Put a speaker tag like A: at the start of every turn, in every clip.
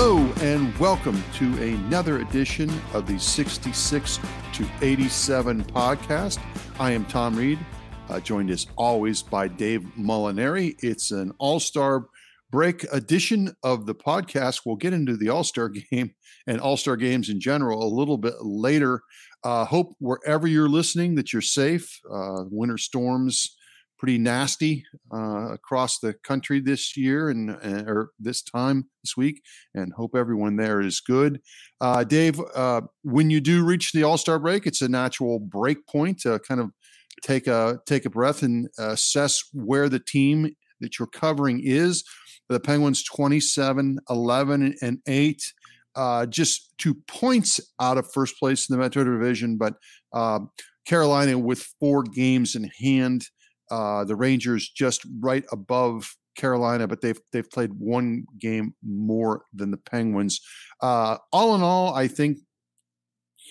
A: Hello, and welcome to another edition of the 66 to 87 podcast. I am Tom Reed, uh, joined as always by Dave Molinari. It's an all star break edition of the podcast. We'll get into the all star game and all star games in general a little bit later. Uh, hope wherever you're listening that you're safe. Uh, winter storms pretty nasty uh, across the country this year and, and, or this time this week and hope everyone there is good. Uh, dave uh, when you do reach the all-star break it's a natural break point to kind of take a take a breath and assess where the team that you're covering is. The penguins 27 11 and 8 uh, just two points out of first place in the metro division but uh, carolina with four games in hand uh, the Rangers just right above Carolina, but they've they've played one game more than the Penguins. Uh, all in all, I think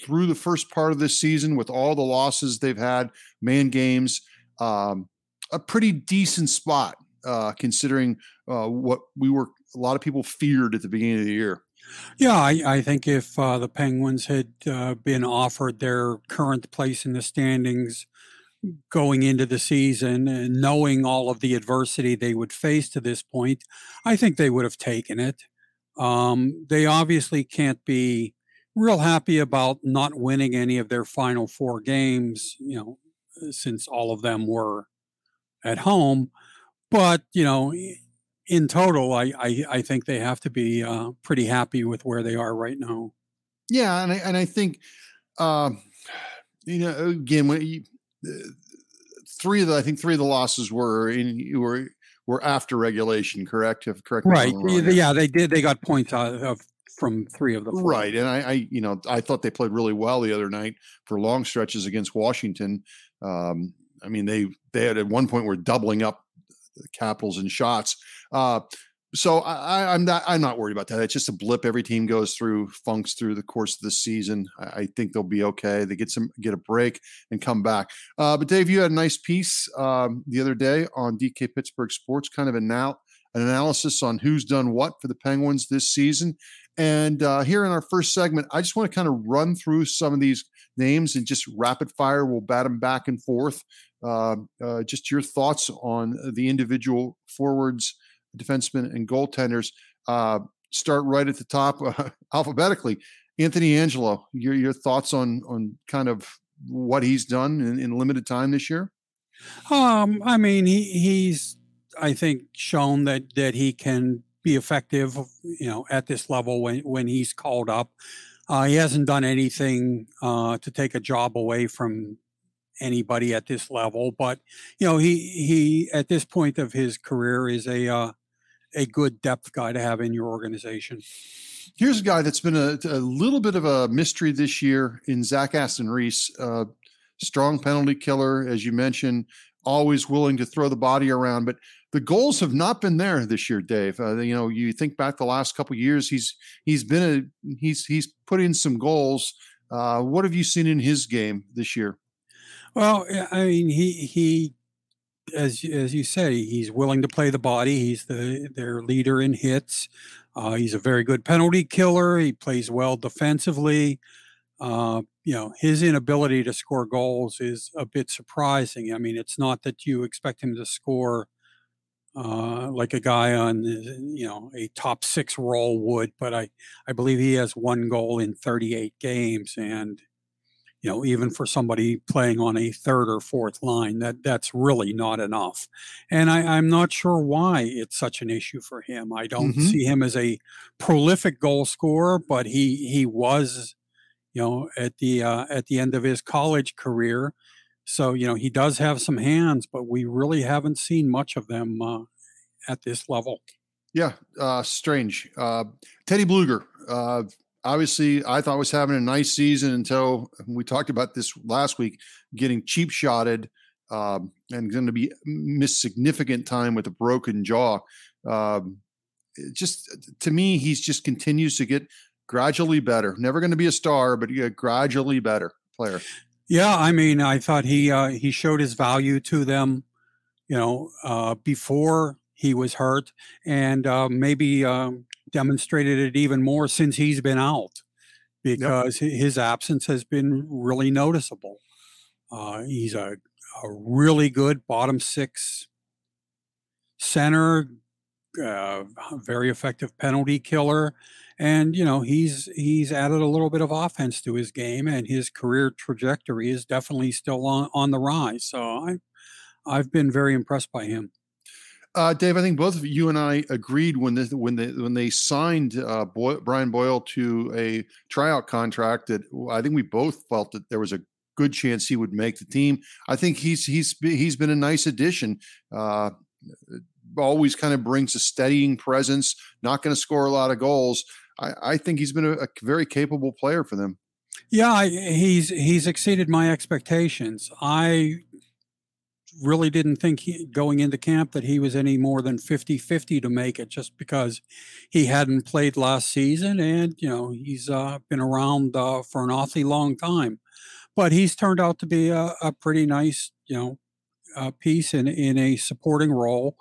A: through the first part of this season, with all the losses they've had, man games, um, a pretty decent spot uh, considering uh, what we were. A lot of people feared at the beginning of the year.
B: Yeah, I, I think if uh, the Penguins had uh, been offered their current place in the standings going into the season and knowing all of the adversity they would face to this point, I think they would have taken it. Um, they obviously can't be real happy about not winning any of their final four games, you know, since all of them were at home. But, you know, in total, I, I, I think they have to be uh, pretty happy with where they are right now.
A: Yeah. And I, and I think, uh, you know, again, when you, three of the I think three of the losses were in were were after regulation, correct? If correct,
B: right? Yeah, they did. They got points out of from three of the four.
A: right. And I, I, you know, I thought they played really well the other night for long stretches against Washington. Um, I mean, they they had at one point were doubling up the Capitals in shots. Uh, so I, am not I'm not worried about that. It's just a blip. Every team goes through funks through the course of the season. I, I think they'll be okay. They get some get a break and come back. Uh, but Dave, you had a nice piece um, the other day on DK Pittsburgh Sports, kind of an, an analysis on who's done what for the Penguins this season. And uh, here in our first segment, I just want to kind of run through some of these names and just rapid fire. We'll bat them back and forth. Uh, uh just your thoughts on the individual forwards defensemen and goaltenders. Uh, start right at the top uh, alphabetically. Anthony Angello, your your thoughts on on kind of what he's done in, in limited time this year?
B: Um, I mean, he he's I think shown that that he can be effective, you know, at this level when when he's called up. Uh, he hasn't done anything uh, to take a job away from anybody at this level, but you know, he he at this point of his career is a uh, a good depth guy to have in your organization.
A: Here's a guy that's been a, a little bit of a mystery this year in Zach Aston Reese. Uh, strong penalty killer, as you mentioned, always willing to throw the body around, but the goals have not been there this year, Dave. Uh, you know, you think back the last couple years, he's he's been a he's he's put in some goals. Uh, what have you seen in his game this year?
B: Well, I mean, he he as as you say, he's willing to play the body. He's the their leader in hits. Uh, he's a very good penalty killer. He plays well defensively. Uh, you know, his inability to score goals is a bit surprising. I mean, it's not that you expect him to score uh, like a guy on, you know, a top six role would, but I, I believe he has one goal in 38 games. And, you know, even for somebody playing on a third or fourth line, that that's really not enough. And I, I'm not sure why it's such an issue for him. I don't
A: Mhm.
B: see him as a prolific goal scorer, but he he was, you know, at the uh, at the end of his college career. So you know he does have some hands, but we really haven't seen much of them uh, at this level.
A: Yeah, uh, strange. Uh, Teddy Bluger, uh, obviously, I thought was having a nice season until we talked about this last week, getting cheap shotted um, and going to be miss significant time with a broken jaw. Um, just to me, he's just continues to get gradually better. Never going to be a star, but gradually better player.
B: Yeah, I mean, I thought he uh, he showed his value to them, you know, uh, before he was hurt, and uh, maybe um, demonstrated it even more since he's been out, because hi- his absence has been really noticeable. Uh, he's a, a really good bottom six center, uh, very effective penalty killer, and you know he's he's added a little bit of offense to his game, and his career trajectory is definitely still on on the rise. So I I've been very impressed by him.
A: Uh, Dave, I think both of you and I agreed when the when they when they signed uh, Boy, Brian Boyle to a tryout contract that I think we both felt that there was a good chance he would make the team. I think he's he's he's been a nice addition. Uh, always kind of brings a steadying presence. Not going to score a lot of goals. I, I think he's been a, a very capable player for them.
B: Yeah, I, he's he's exceeded my expectations. I really didn't think he, going into camp that he was any more than 50-50 to make it just because he hadn't played last season and you know he's uh, been around uh, for an awfully long time. But he's turned out to be a, a pretty nice you know uh, piece in in a supporting role.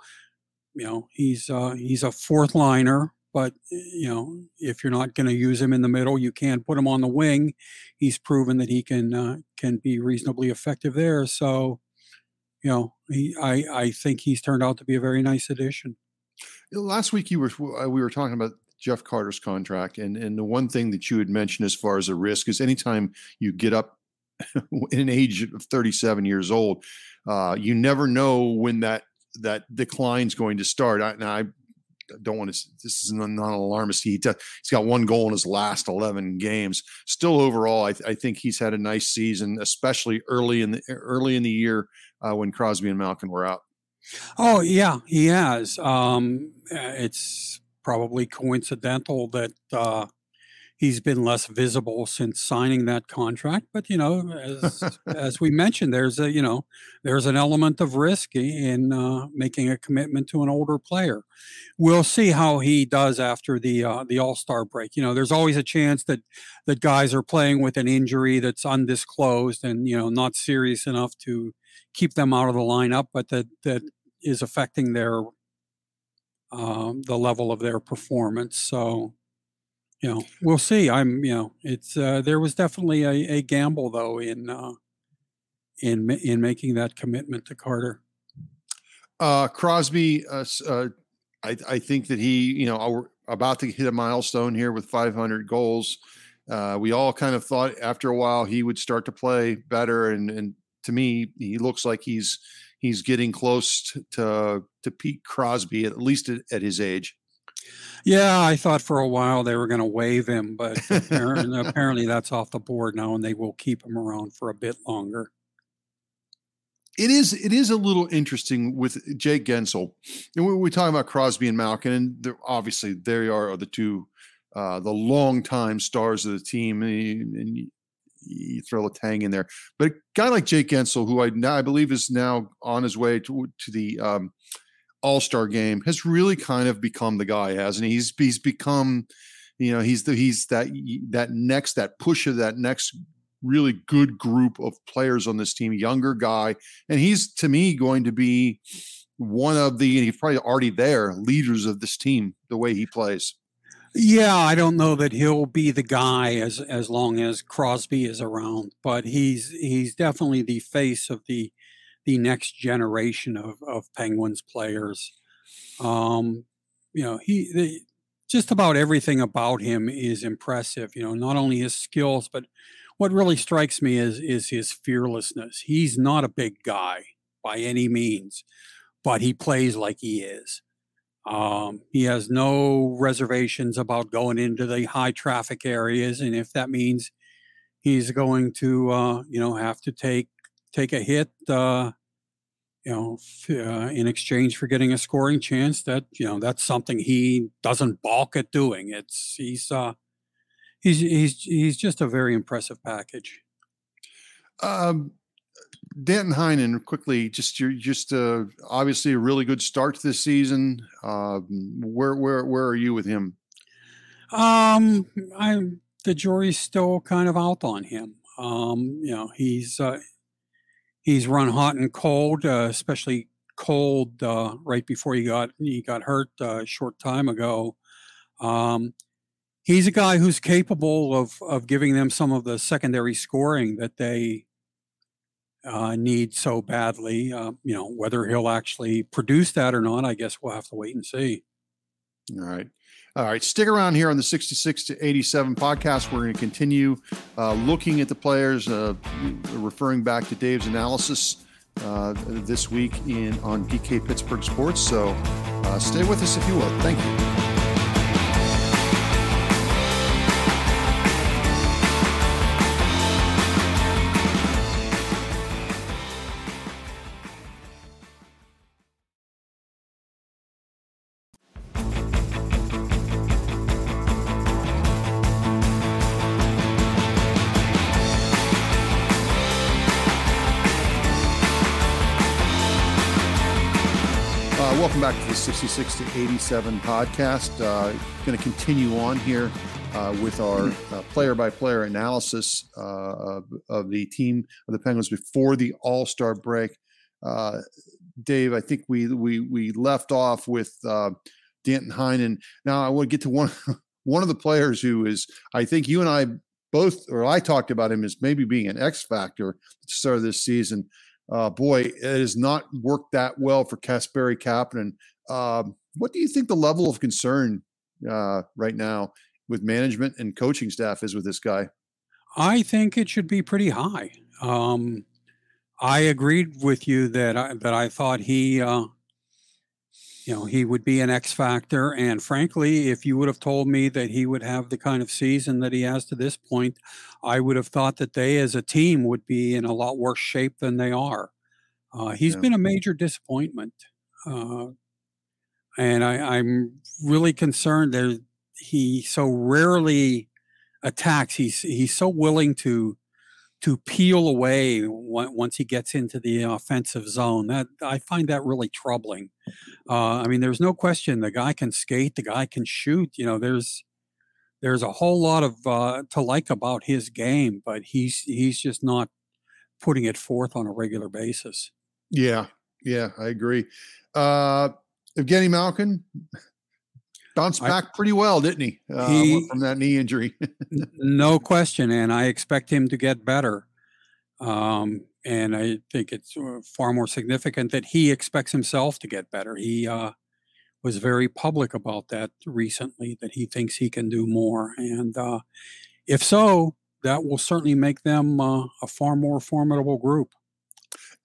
B: You know he's uh, he's a fourth liner but you know if you're not going to use him in the middle you can't put him on the wing. He's proven that he can uh, can be reasonably effective there. So you know, he, I I think he's turned out to be a very nice addition.
A: Last week you were uh, we were talking about Jeff Carter's contract, and and the one thing that you had mentioned as far as a risk is anytime you get up in an age of 37 years old, uh, you never know when that that decline's going to start. I, now I don't want to. This is not, an alarmist. He he's got one goal in his last 11 games. Still, overall, I, I think he's had a nice season, especially early in the early in the year uh, when Crosby and Malkin were out.
B: Oh yeah, he has. Um, uh, it's probably coincidental that uh, he's been less visible since signing that contract. But you know, as as we mentioned, there's a you know there's an element of risk in uh, making a commitment to an older player. We'll see how he does after the uh, the All Star break. You know, there's always a chance that that guys are playing with an injury that's undisclosed and you know not serious enough to keep them out of the lineup, but that that is affecting their um, the level of their performance. So, you know, we'll see. I'm, you know, it's uh, there was definitely a, a gamble though in uh, in in making that commitment to Carter.
A: Uh, Crosby, uh, uh, I, I think that he, you know, we're about to hit a milestone here with 500 goals. Uh, we all kind of thought after a while he would start to play better, and and to me, he looks like he's he's getting close to to, to Pete Crosby at least at, at his age.
B: Yeah, I thought for a while they were going to waive him, but apparently, apparently that's off the board now, and they will keep him around for a bit longer.
A: It is it is a little interesting with Jake Guentzel, and we we talking about Crosby and Malkin, and they're, obviously they are the two uh, the longtime stars of the team, and, and you, throw Letang in there. But a guy like Jake Guentzel, who I now I believe is now on his way to to the um, All Star game, has really kind of become the guy, hasn't he? He's he's become, you know, he's the he's that that next that push of that next really good group of players on this team, younger guy, and he's to me going to be one of the he's probably already there leaders of this team the way he plays.
B: Yeah, I don't know that he'll be the guy as as long as Crosby is around, but he's he's definitely the face of the the next generation of of Penguins players. Um, you know, he just about everything about him is impressive. You know, not only his skills, but what really strikes me is is his fearlessness. He's not a big guy by any means, but he plays like he is. Um, he has no reservations about going into the high traffic areas, and if that means he's going to, uh, you know, have to take take a hit, uh, you know, uh, in exchange for getting a scoring chance, that you know, that's something he doesn't balk at doing. It's he's uh, he's he's he's just a very impressive package.
A: Um, Danton Heinen, quickly, just you're just uh, obviously a really good start to this season. Um, where where where are you with him?
B: Um, I'm the jury's still kind of out on him. Um, you know, he's uh, he's run hot and cold, uh, especially cold uh, right before he got he got hurt uh, a short time ago. Um, he's a guy who's capable of of giving them some of the secondary scoring that they uh, need so badly. Uh, you know, whether he'll actually produce that or not, I guess we'll have to wait and see.
A: All right. All right. Stick around here on the 66 to 87 podcast. We're going to continue uh, looking at the players, uh, referring back to Dave's analysis uh, this week in on DK Pittsburgh Sports. So uh, stay with us if you will. Thank you. 66 to 87 podcast. Uh, going to continue on here uh, with our player by player analysis uh, of, of, the team of the Penguins before the All Star break. Uh, Dave, I think we we we left off with uh, Danton Heinen. Now I want to get to one one of the players who is I think you and I both or I talked about him as maybe being an X factor start of this season uh, boy, it has not worked that well for Kasperi Kapanen. Um, what do you think the level of concern uh, right now with management and coaching staff is with this guy?
B: I think it should be pretty high. Um, I agreed with you that I, that I thought he, uh, you know, he would be an X factor. And frankly, if you would have told me that he would have the kind of season that he has to this point, I would have thought that they, as a team, would be in a lot worse shape than they are. Uh, he's yeah. been a major disappointment. Uh, and I, am really concerned that he so rarely attacks. He's he's so willing to to peel away once he gets into the offensive zone. That I find that really troubling. Uh, I mean, there's no question the guy can skate, the guy can shoot. You know, there's there's a whole lot of uh, to like about his game, but he's he's just not putting it forth on a regular basis.
A: Yeah, yeah, I agree. Uh, Evgeny Malkin bounced back I, pretty well, didn't he, uh, he from that knee injury?
B: no question, and I expect him to get better. Um, and I think it's uh, far more significant that he expects himself to get better. He uh, was very public about that recently, that he thinks he can do more, and uh, if so, that will certainly make them uh, a far more formidable group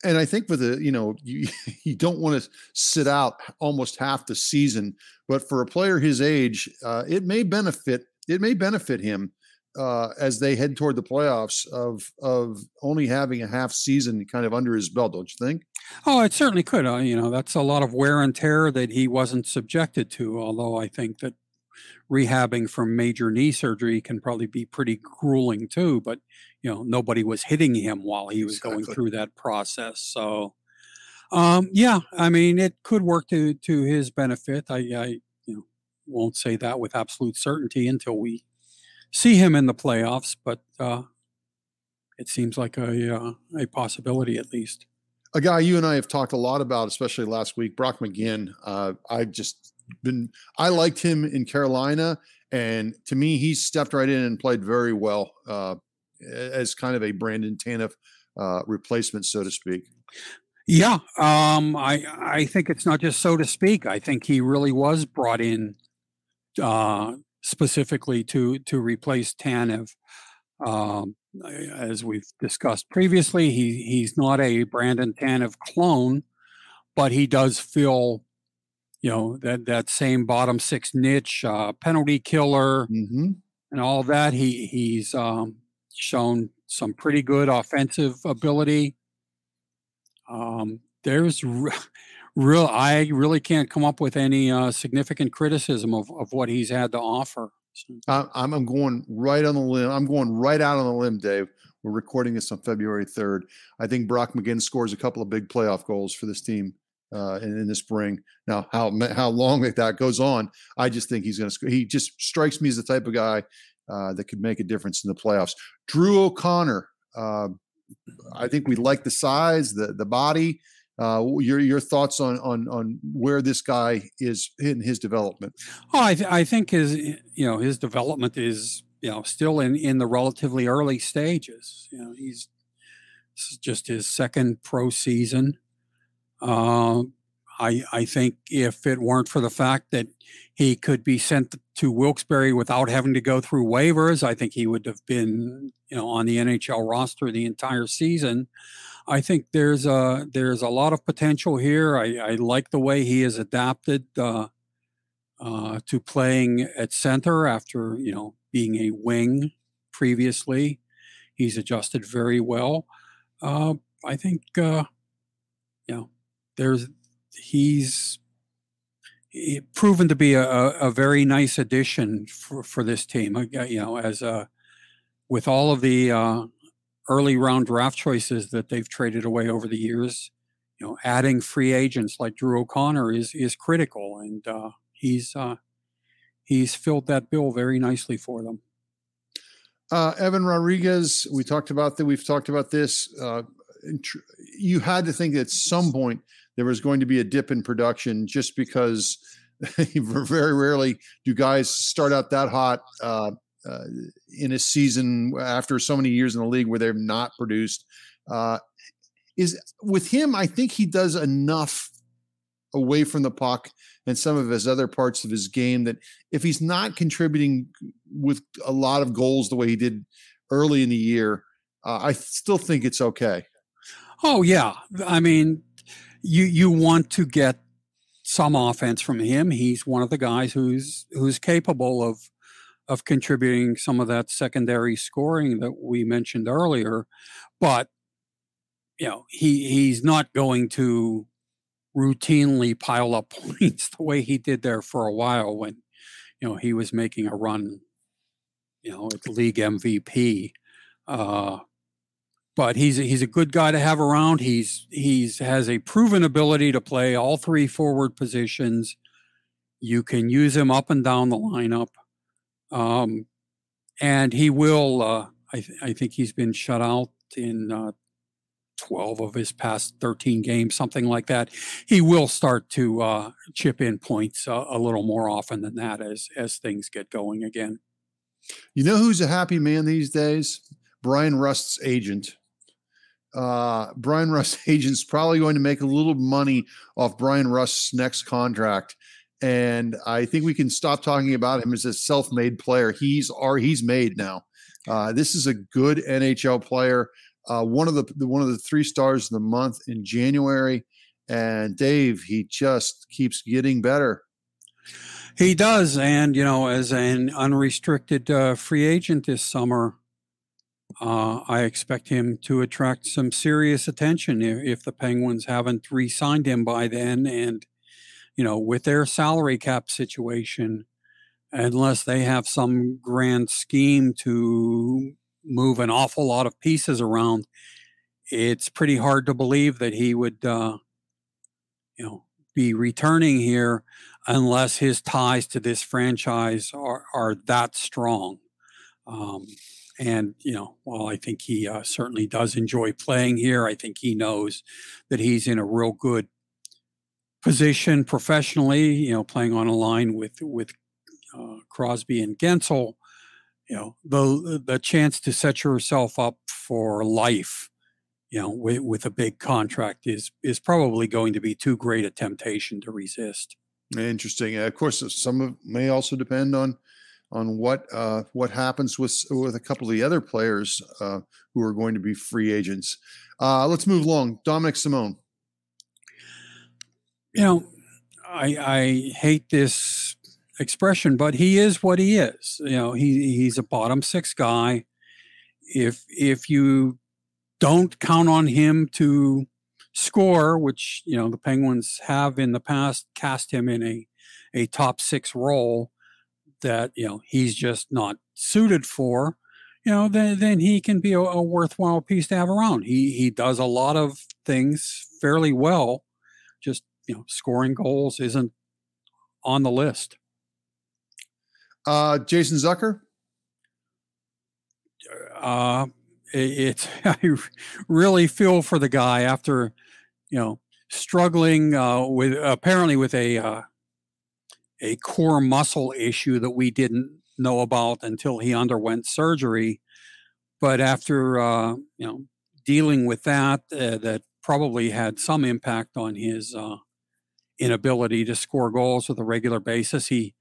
A: and I think for the you know you you don't want to sit out almost half the season, but for a player his age, uh, it may benefit it may benefit him uh, as they head toward the playoffs of of only having a half season kind of under his belt. Don't you think?
B: Oh, it certainly could. Uh, you know, that's a lot of wear and tear that he wasn't subjected to. Although I think that rehabbing from major knee surgery can probably be pretty grueling too. But you know, nobody was hitting him while he was exactly. going through that process. So, um, yeah, I mean, it could work to to his benefit. I, I you know won't say that with absolute certainty until we see him in the playoffs, but uh, it seems like a uh, a possibility at least.
A: A guy you and I have talked a lot about, especially last week, Brock McGinn. Uh, I just been I liked him in Carolina, And to me, he stepped right in and played very well uh, as kind of a Brandon Tanev uh, replacement, so to speak.
B: Yeah, um, I I think it's not just so to speak. I think he really was brought in uh, specifically to to replace Tanev. Um, as we've discussed previously, he he's not a Brandon Tanev clone, but he does fill, you know, that that same bottom six niche, uh, penalty killer,
A: mm-hmm.
B: and all that. He he's um, shown some pretty good offensive ability. Um, there's re- real, I really can't come up with any uh, significant criticism of, of what he's had to offer.
A: I'm, I'm going right on the limb. I'm going right out on the limb, Dave. We're recording this on February 3rd. I think Brock McGinn scores a couple of big playoff goals for this team uh, in, in the spring. Now, how how long that goes on, I just think he's going to. He just strikes me as the type of guy uh, that could make a difference in the playoffs. Drew O'Connor. Uh, I think we like the size, the the body. Uh, your your thoughts on on on where this guy is in his development?
B: Oh, I, th- I think his you know his development is you know still in in the relatively early stages. You know he's this is just his second pro season. Uh, I I think if it weren't for the fact that he could be sent to Wilkes-Barre without having to go through waivers, I think he would have been you know on the NHL roster the entire season. I think there's a there's a lot of potential here. I, I like the way he has adapted uh, uh, to playing at center after you know being a wing previously. He's adjusted very well. Uh, I think uh, you know there's he's proven to be a, a very nice addition for, for this team. Uh, you know, as a with all of the uh, early round draft choices that they've traded away over the years. You know, adding free agents like Drew O'Connor is is critical, and uh, he's uh, he's filled that bill very nicely for them.
A: Uh, Evan Rodrigues, we talked about that. We've talked about this. Uh, you had to think at some point there was going to be a dip in production, just because very rarely do guys start out that hot uh, uh, in a season after so many years in the league where they've not produced. Uh, is with him, I think he does enough away from the puck and some of his other parts of his game that if he's not contributing with a lot of goals the way he did early in the year, uh, I still think it's okay.
B: Oh yeah, I mean, you you want to get some offense from him. He's one of the guys who's who's capable of of contributing some of that secondary scoring that we mentioned earlier. But you know, he he's not going to routinely pile up points the way he did there for a while when you know he was making a run, you know, at the league MVP. Uh, but he's a, he's a good guy to have around. He's he's has a proven ability to play all three forward positions. You can use him up and down the lineup. Um, and he will, uh, I, th- I, think he's been shut out in uh, 12 of his past 13 games, something like that. He will start to uh, chip in points uh, a little more often than that as, as things get going again.
A: You know who's a happy man these days? Bryan Rust's agent. Uh, Bryan Rust's agent's probably going to make a little money off Bryan Rust's next contract and I think we can stop talking about him as a self-made player. He's are he's made now. Uh, this is a good NHL player. Uh, one of the, the one of the three stars of the month in January, and Dave, he just keeps getting better.
B: He does, and you know, as an unrestricted uh, free agent this summer, uh, I expect him to attract some serious attention if, if the Penguins haven't re-signed him by then, and you know, with their salary cap situation, unless they have some grand scheme to move an awful lot of pieces around, it's pretty hard to believe that he would, uh, you know, be returning here unless his ties to this franchise are, are that strong. Um, and, you know, while I think he uh, certainly does enjoy playing here, I think he knows that he's in a real good position professionally, you know, playing on a line with with uh, Crosby and Guentzel. you know, the the chance to set yourself up for life, you know, with, with a big contract is is probably going to be too great a temptation to resist.
A: Interesting. of course, some of may also depend on on what uh, what happens with with a couple of the other players uh, who are going to be free agents. Uh, let's move along. Dominik Simon.
B: You know, I I hate this expression, but he is what he is. You know, he he's a bottom six guy. If if you don't count on him to score, which you know the Penguins have in the past cast him in a a top six role that you know he's just not suited for, you know, then then he can be a, a worthwhile piece to have around. He he does a lot of things fairly well, just you know, scoring goals isn't on the list.
A: Uh, Jason Zucker.
B: Uh, it, it, I really feel for the guy after, you know, struggling uh, with apparently with a uh, a core muscle issue that we didn't know about until he underwent surgery. But after uh, you know dealing with that, uh, that probably had some impact on his uh, inability to score goals with a regular basis. He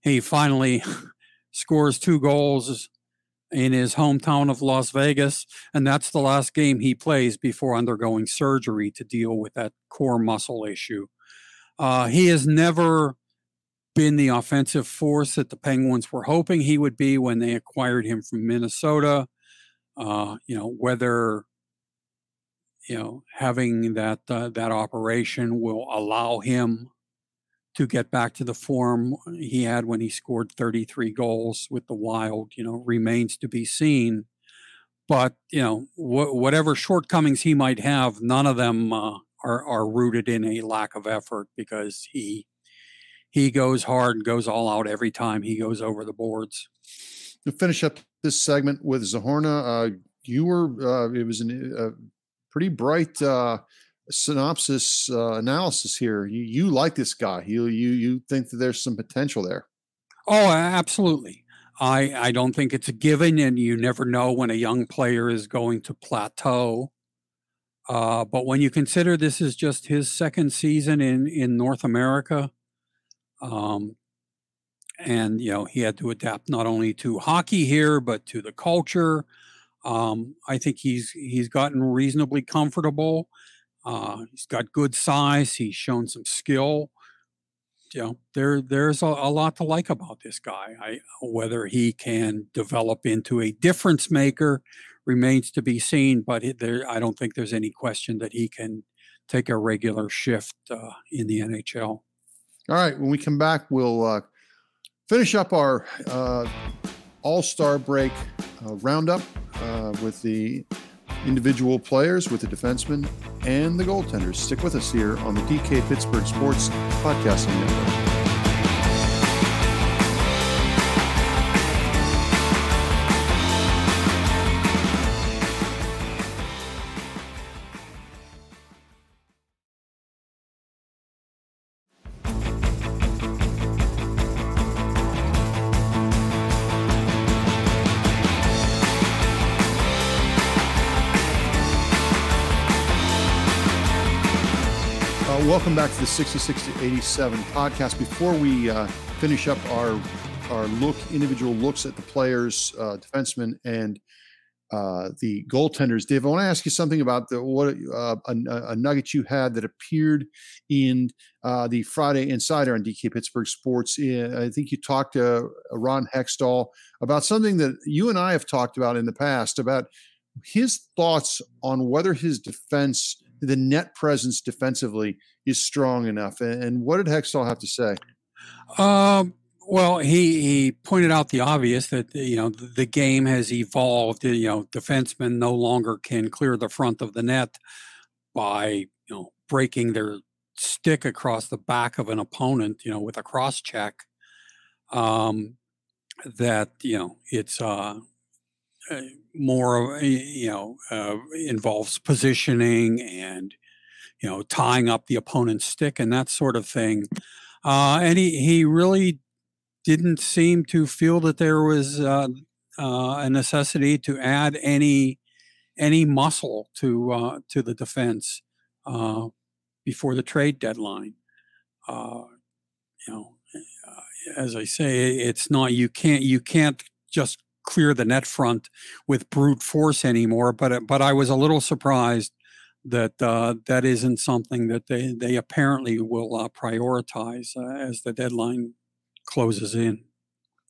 B: he finally scores two goals in his hometown of Las Vegas, and that's the last game he plays before undergoing surgery to deal with that core muscle issue. Uh, he has never been the offensive force that the Penguins were hoping he would be when they acquired him from Minnesota. Uh, you know whether you know having that uh, that operation will allow him to get back to the form he had when he scored 33 goals with the Wild, you know, remains to be seen. But you know, wh- whatever shortcomings he might have, none of them uh, are are rooted in a lack of effort because he he goes hard and goes all out every time he goes over the boards.
A: To finish up this segment with Zohorna, uh, you were uh, it was a uh, pretty bright uh, synopsis uh, analysis here. You, you like this guy. You you you think that there's some potential there.
B: Oh, absolutely. I I don't think it's a given, and you never know when a young player is going to plateau. Uh, but when you consider this is just his second season in in North America, um, and you know he had to adapt not only to hockey here but to the culture. Um, I think he's he's gotten reasonably comfortable uh, he's got good size. He's shown some skill. You know, there there's a, a, lot to like about this guy. I, whether he can develop into a difference maker remains to be seen. But there, I don't think there's any question that he can take a regular shift uh, in the NHL.
A: All right. When we come back, we'll uh, finish up our uh, All Star break uh, roundup uh, with the individual players with the defensemen and the goaltenders. Stick with us here on the DK Pittsburgh Sports Podcasting Network. Back to the 66 to 87 podcast. Before we uh, finish up our our look, individual looks at the players, uh, defensemen, and uh, the goaltenders, Dave, I want to ask you something about the what uh, a, a, nugget you had that appeared in uh, the Friday Insider on DK Pittsburgh Sports. I think you talked to uh, Ron Hextall about something that you and I have talked about in the past about his thoughts on whether his defense the net presence defensively is strong enough. And, what did Hextall have to say?
B: Um, well, he, he pointed out the obvious that you know the game has evolved. You know, defensemen no longer can clear the front of the net by you know breaking their stick across the back of an opponent. You know, with a cross check. Um, that you know it's uh, uh more you know uh, involves positioning and you know tying up the opponent's stick and that sort of thing uh, and he he really didn't seem to feel that there was uh, uh, a necessity to add any any muscle to uh, to the defense uh, before the trade deadline. You know, as I say, it's not you can't you can't just clear the net front with brute force anymore. But but I was a little surprised that uh, that isn't something that they they apparently will uh, prioritize uh, as the deadline closes in.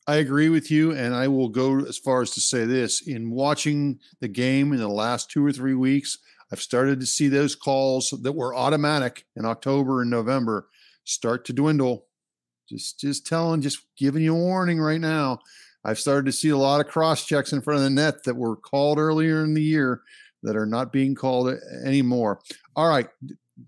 A: I agree with you, and I will go as far as to say this: in watching the game in the last two or three weeks, I've started to see those calls that were automatic in October and November start to dwindle. Just just telling, just giving you a warning right now. I've started to see a lot of cross checks in front of the net that were called earlier in the year that are not being called anymore. All right,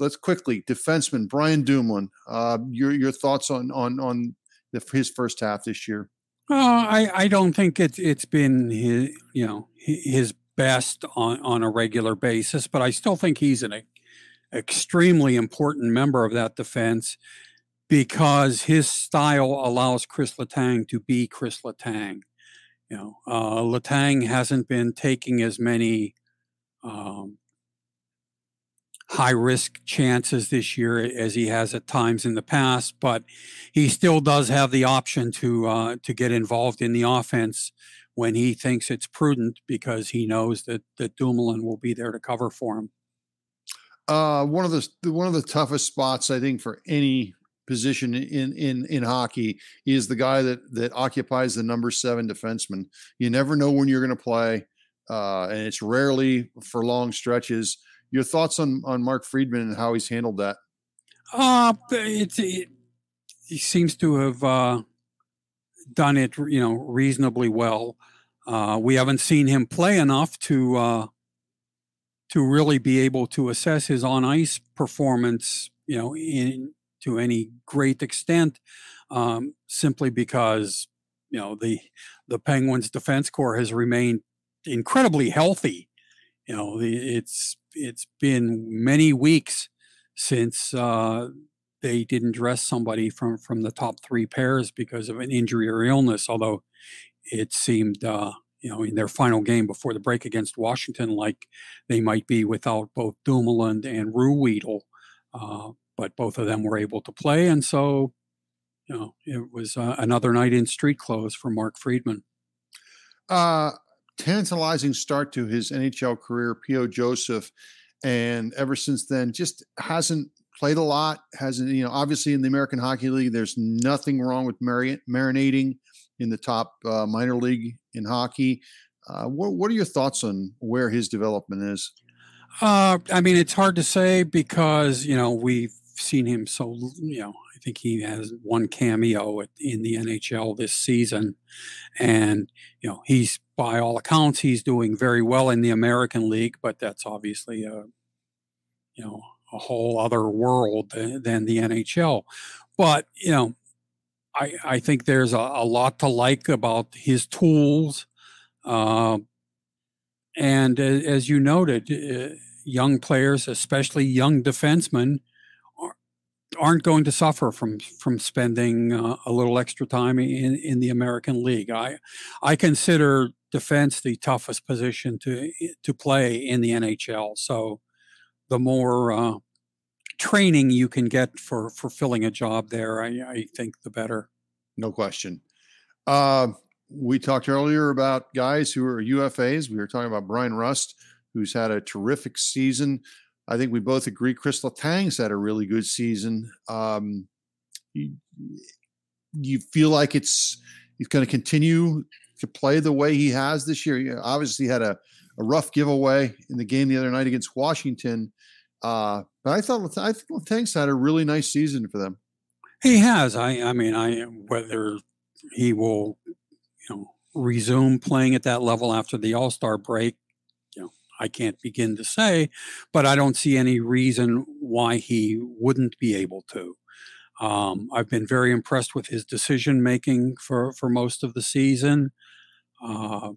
A: let's quickly defenseman Brian Dumoulin. Uh, your your thoughts on on on the, his first half this year?
B: Uh, I I don't think it's it's been his you know his best on on a regular basis, but I still think he's an extremely important member of that defense because his style allows Kris Letang to be Kris Letang. You know, uh, Letang hasn't been taking as many um, high risk chances this year as he has at times in the past, but he still does have the option to uh, to get involved in the offense when he thinks it's prudent because he knows that that Dumoulin will be there to cover for him.
A: Uh, one of the one of the toughest spots I think for any position in in in hockey is the guy that that occupies the number seven defenseman. You never know when you're going to play, uh, and it's rarely for long stretches. Your thoughts on on Mark Friedman and how he's handled that?
B: Uh, it, he seems to have uh, done it, you know, reasonably well. Uh, we haven't seen him play enough to uh, to really be able to assess his on ice performance, you know, in to any great extent, um, simply because you know the the Penguins defense corps has remained incredibly healthy. You know, it's it's been many weeks since uh, they didn't dress somebody from from the top three pairs because of an injury or illness. Although it seemed, uh, you know, in their final game before the break against Washington, like they might be without both Dumoulin and Ruhwedel. Uh, but both of them were able to play, and so you know it was uh, another night in street clothes for Mark Friedman.
A: Uh, tantalizing start to his NHL career, P.O. Joseph, and ever since then, just hasn't played a lot. Hasn't you know? Obviously, in the American Hockey League, there's nothing wrong with mari- marinating in the top uh, minor league in hockey. Uh, what, what are your thoughts on where his development is?
B: Uh, I mean, it's hard to say because you know we've seen him so you know I think he has one cameo in the NHL this season, and you know he's by all accounts he's doing very well in the American League, but that's obviously a you know a whole other world than, the NHL. But you know, I I think there's a, a lot to like about his tools. Uh, and as you noted, uh, young players, especially young defensemen, aren't going to suffer from from spending uh, a little extra time in in the American League. I I consider defense the toughest position to to play in the NHL. So the more uh, training you can get for for filling a job there, I, I think the better.
A: No question. Uh, we talked earlier about guys who are UFAs. We were talking about Bryan Rust, who's had a terrific season. I think we both agree Kris Letang's had a really good season. Um, you, you feel like it's he's going to continue to play the way he has this year. Obviously had a, a rough giveaway in the game the other night against Washington. Uh, but I thought I think Letang's had a really nice season for them.
B: He has. I I mean I whether he will you know resume playing at that level after the All Star break I can't begin to say, but I don't see any reason why he wouldn't be able to. Um, I've been very impressed with his decision making for, for most of the season. Uh,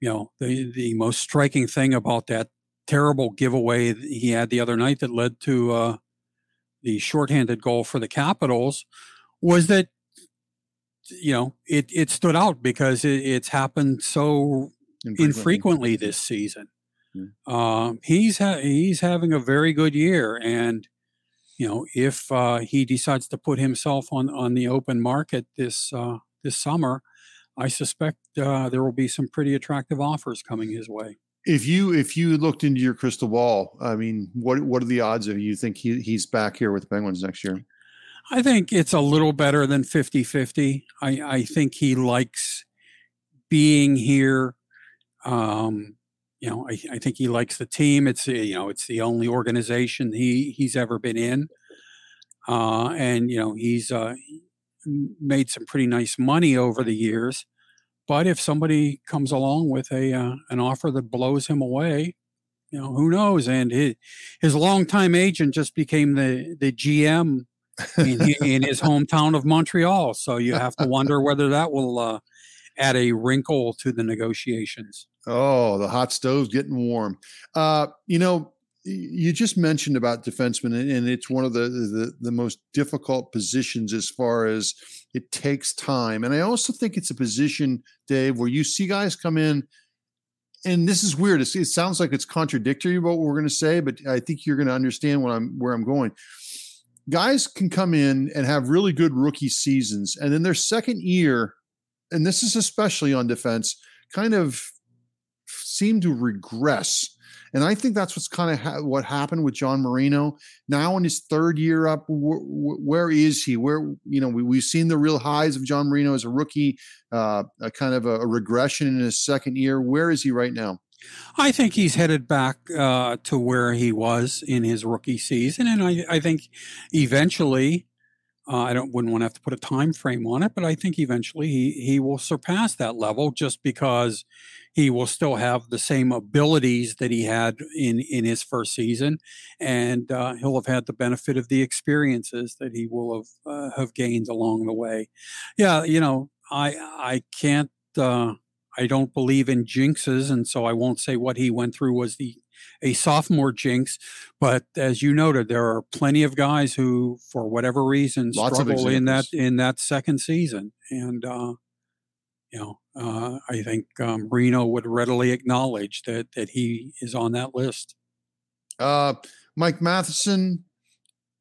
B: you know, the, the most striking thing about that terrible giveaway he had the other night that led to uh, the shorthanded goal for the Capitals was that you know, it it stood out because it, it's happened so infrequently, infrequently this season. Yeah. Uh, he's ha- he's having a very good year, and you know, if uh, he decides to put himself on on the open market this uh, this summer, I suspect uh, there will be some pretty attractive offers coming his way.
A: If you if you looked into your crystal ball, I mean, what what are the odds of you think he, he's back here with the Penguins next year?
B: I think it's a little better than 50-50. I, I think he likes being here. Um, you know, I, I think he likes the team. It's you know, it's the only organization he he's ever been in, uh, and you know, he's uh, made some pretty nice money over the years. But if somebody comes along with a uh, an offer that blows him away, you know, who knows? And his his longtime agent just became the the GM in, in his hometown of Montreal. So you have to wonder whether that will uh, add a wrinkle to the negotiations.
A: Oh, the hot stove's getting warm. Uh, you know, you just mentioned about defensemen, and it's one of the, the, the most difficult positions as far as it takes time. And I also think it's a position, Dave, where you see guys come in, and this is weird. It sounds like it's contradictory what we're going to say, but I think you're going to understand what I'm where I'm going. Guys can come in and have really good rookie seasons, and then their second year, and this is especially on defense, kind of seem to regress. And I think that's what's kind of ha- what happened with John Marino. Now in his third year up, wh- wh- where is he? Where you know we, we've seen the real highs of John Marino as a rookie, uh, a kind of a, a, regression in his second year. Where is he right now?
B: I think he's headed back uh, to where he was in his rookie season, and I, I think eventually. Uh, I don't wouldn't want to have to put a time frame on it, but I think eventually he he will surpass that level just because he will still have the same abilities that he had in in his first season, and uh, he'll have had the benefit of the experiences that he will have uh, have gained along the way. Yeah, you know, I I can't. Uh, I don't believe in jinxes, and so I won't say what he went through was the a sophomore jinx. But as you noted, there are plenty of guys who, for whatever reason, Lots struggle in that in that second season, and uh, you know, uh, I think um, Reno would readily acknowledge that that he is on that list.
A: Uh, Mike Matheson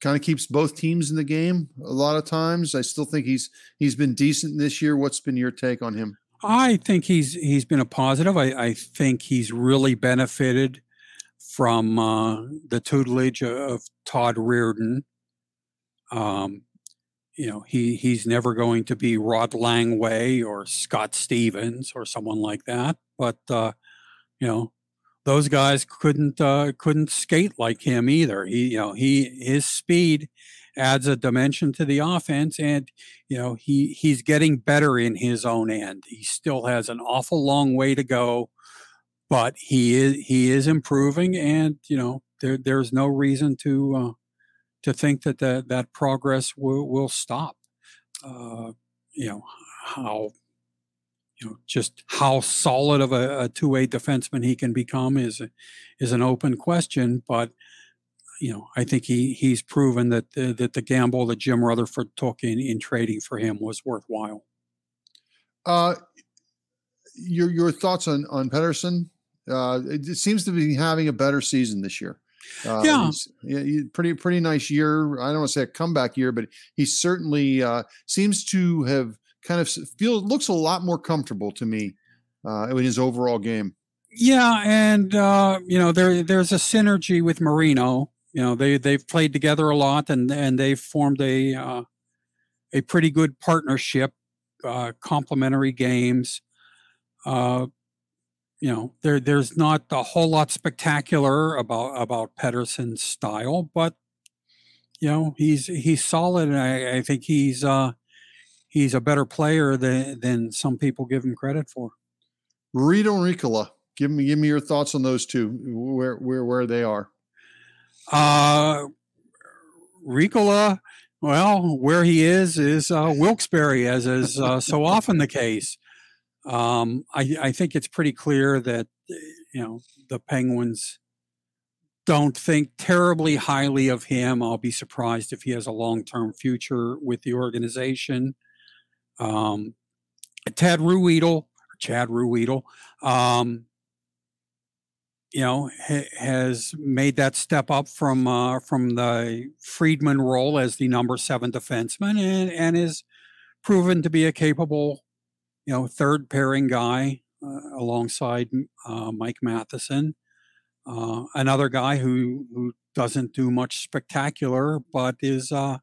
A: kind of keeps both teams in the game a lot of times. I still think he's he's been decent this year. What's been your take on him?
B: I think he's he's been a positive. I, I think he's really benefited from uh, the tutelage of Todd Reirden. Um, you know, he he's never going to be Rod Langway or Scott Stevens or someone like that. But uh, you know, those guys couldn't uh, couldn't skate like him either. He you know he his speed adds a dimension to the offense, and you know he he's getting better in his own end. He still has an awful long way to go, but he is he is improving, and you know there there's no reason to uh, to think that that, that progress will, will stop. Uh, you know, how, you know, just how solid of a, a two-way defenseman he can become is, is an open question, but you know, I think he he's proven that the, that the gamble that Jim Rutherford took in, in trading for him was worthwhile.
A: Uh, your your thoughts on on Pettersson? Uh, it seems to be having a better season this year.
B: Uh, yeah.
A: yeah, pretty pretty nice year. I don't want to say a comeback year, but he certainly uh, seems to have kind of feel looks a lot more comfortable to me uh, in his overall game.
B: Yeah, and uh, you know there there's a synergy with Marino. You know they they've played together a lot, and and they've formed a uh, a pretty good partnership, uh, complementary games. Uh, you know, there there's not a whole lot spectacular about about Pettersson's style, but you know, he's he's solid, and I, I think he's uh, he's a better player than than some people give him credit for.
A: Rito and Riikola, give me give me your thoughts on those two, where where where they are.
B: Uh, Riikola, well, where he is is uh, Wilkes-Barre, as is uh, so often the case. Um, I, I think it's pretty clear that you know the Penguins don't think terribly highly of him. I'll be surprised if he has a long-term future with the organization. Um, Tad Ruhwedel, Chad Ruhwedel, um, you know, ha- has made that step up from uh, from the Friedman role as the number seven defenseman, and and is proven to be a capable, you know, third pairing guy uh, alongside uh, Mike Matheson. Uh, another guy who who doesn't do much spectacular, but is uh,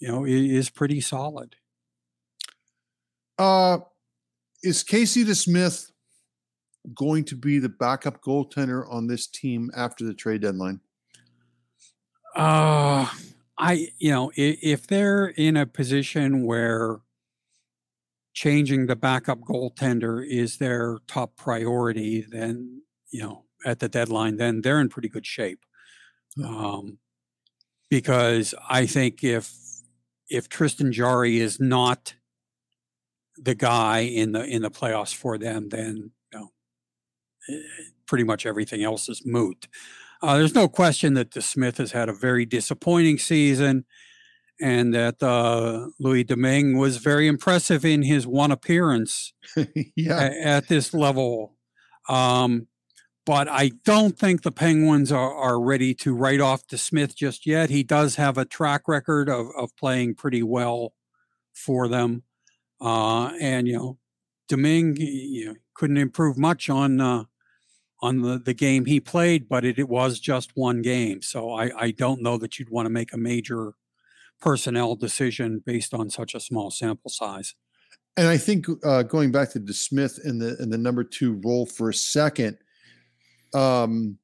B: you know is pretty solid.
A: Uh, is Casey DeSmith going to be the backup goaltender on this team after the trade deadline?
B: Uh, I, you know, if, if they're in a position where changing the backup goaltender is their top priority, then, you know, at the deadline, then they're in pretty good shape. Um, because I think if if Tristan Jarry is not the guy in the in the playoffs for them, then you know, eh, pretty much everything else is moot. Uh, there's no question that DeSmith has had a very disappointing season, and that uh, Louis Domingue was very impressive in his one appearance
A: yeah.
B: a- at this level. Um, but I don't think the Penguins are, are ready to write off DeSmith just yet. He does have a track record of, of playing pretty well for them. Uh, and, you know, Domingue you know, couldn't improve much on uh, on the, the game he played, but it, it was just one game. So I, I don't know that you'd want to make a major personnel decision based on such a small sample size.
A: And I think uh, going back to DeSmith in the in the number two role for a second, um,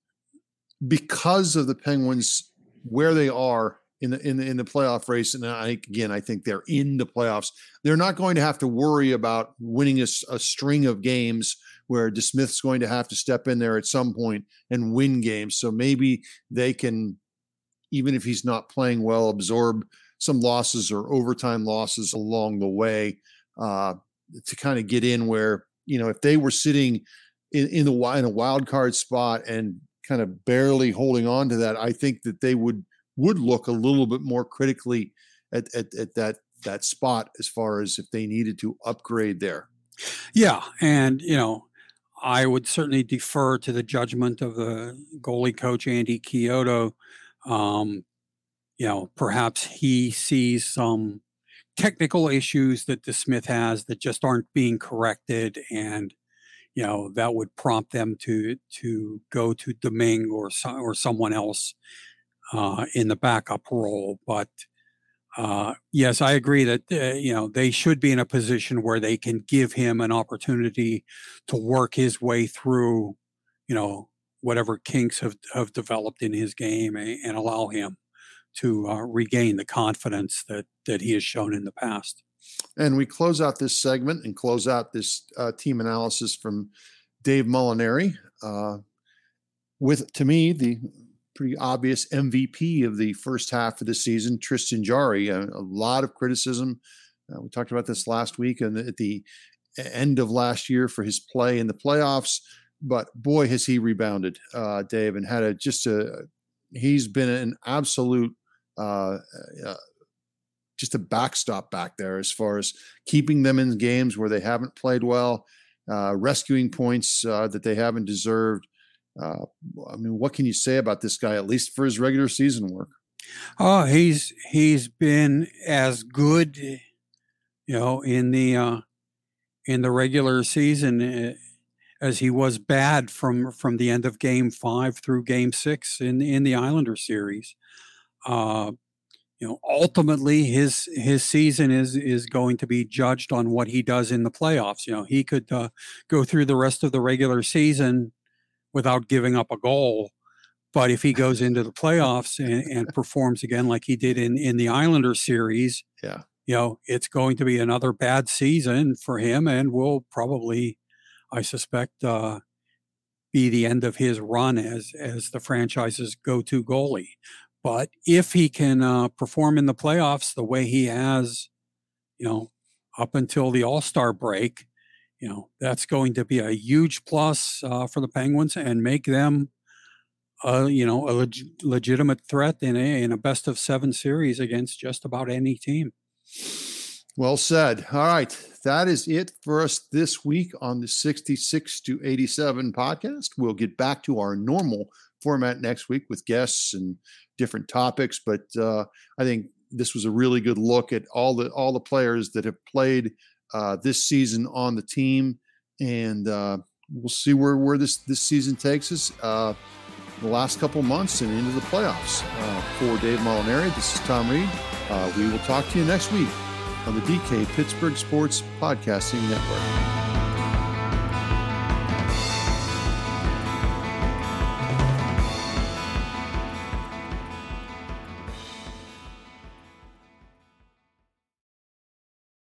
A: because of the Penguins where they are in the in the in the playoff race, and I again I think they're in the playoffs. They're not going to have to worry about winning a string of games where DeSmith's going to have to step in there at some point and win games. So maybe they can, even if he's not playing well, absorb some losses or overtime losses along the way uh, to kind of get in where you know if they were sitting in, in the in a wild card spot and kind of barely holding on to that, I think that they would would look a little bit more critically at at, at that that spot as far as if they needed to upgrade there.
B: Yeah, and you know, I would certainly defer to the judgment of the goalie coach Andy Chiodo. Um, you know, perhaps he sees some technical issues that DeSmith has that just aren't being corrected, and you know that would prompt them to to go to Domingue or so, or someone else uh, in the backup role. But uh, yes, I agree that uh, you know they should be in a position where they can give him an opportunity to work his way through, you know, whatever kinks have, have developed in his game and, and allow him to uh, regain the confidence that that he has shown in the past.
A: And we close out this segment and close out this uh, team analysis from Dave Molinari uh, with, to me, the pretty obvious MVP of the first half of the season, Tristan Jarry. A, a lot of criticism. Uh, we talked about this last week and at the end of last year for his play in the playoffs. But boy, has he rebounded, uh, Dave, and had a just a. He's been an absolute uh, uh, just a backstop back there as far as keeping them in games where they haven't played well, uh, rescuing points uh, that they haven't deserved. Uh, I mean, what can you say about this guy, at least for his regular season work?
B: Oh, he's he's been as good, you know, in the uh, in the regular season uh, as he was bad from from the end of Game Five through Game Six in in the Islander series. Uh, you know, ultimately his his season is is going to be judged on what he does in the playoffs. You know, he could uh, go through the rest of the regular season without giving up a goal, but if he goes into the playoffs and, and performs again like he did in in the Islander series,
A: Yeah.
B: you know, it's going to be another bad season for him, and will probably, I suspect, uh, be the end of his run as as the franchise's go-to goalie. But if he can uh, perform in the playoffs the way he has, you know, up until the All Star break, you know, that's going to be a huge plus uh, for the Penguins and make them, uh, you know, a leg- legitimate threat in a in a best of seven series against just about any team.
A: Well said. All right. That is it for us this week on the 66 to 87 podcast. We'll get back to our normal format next week with guests and different topics. But uh, I think this was a really good look at all the all the players that have played uh, this season on the team, and uh, we'll see where where this this season takes us. Uh, the last couple months and into the playoffs. Uh, for Dave Molinari, this is Tom Reed. Uh, we will talk to you next week on the DK Pittsburgh Sports Podcasting Network.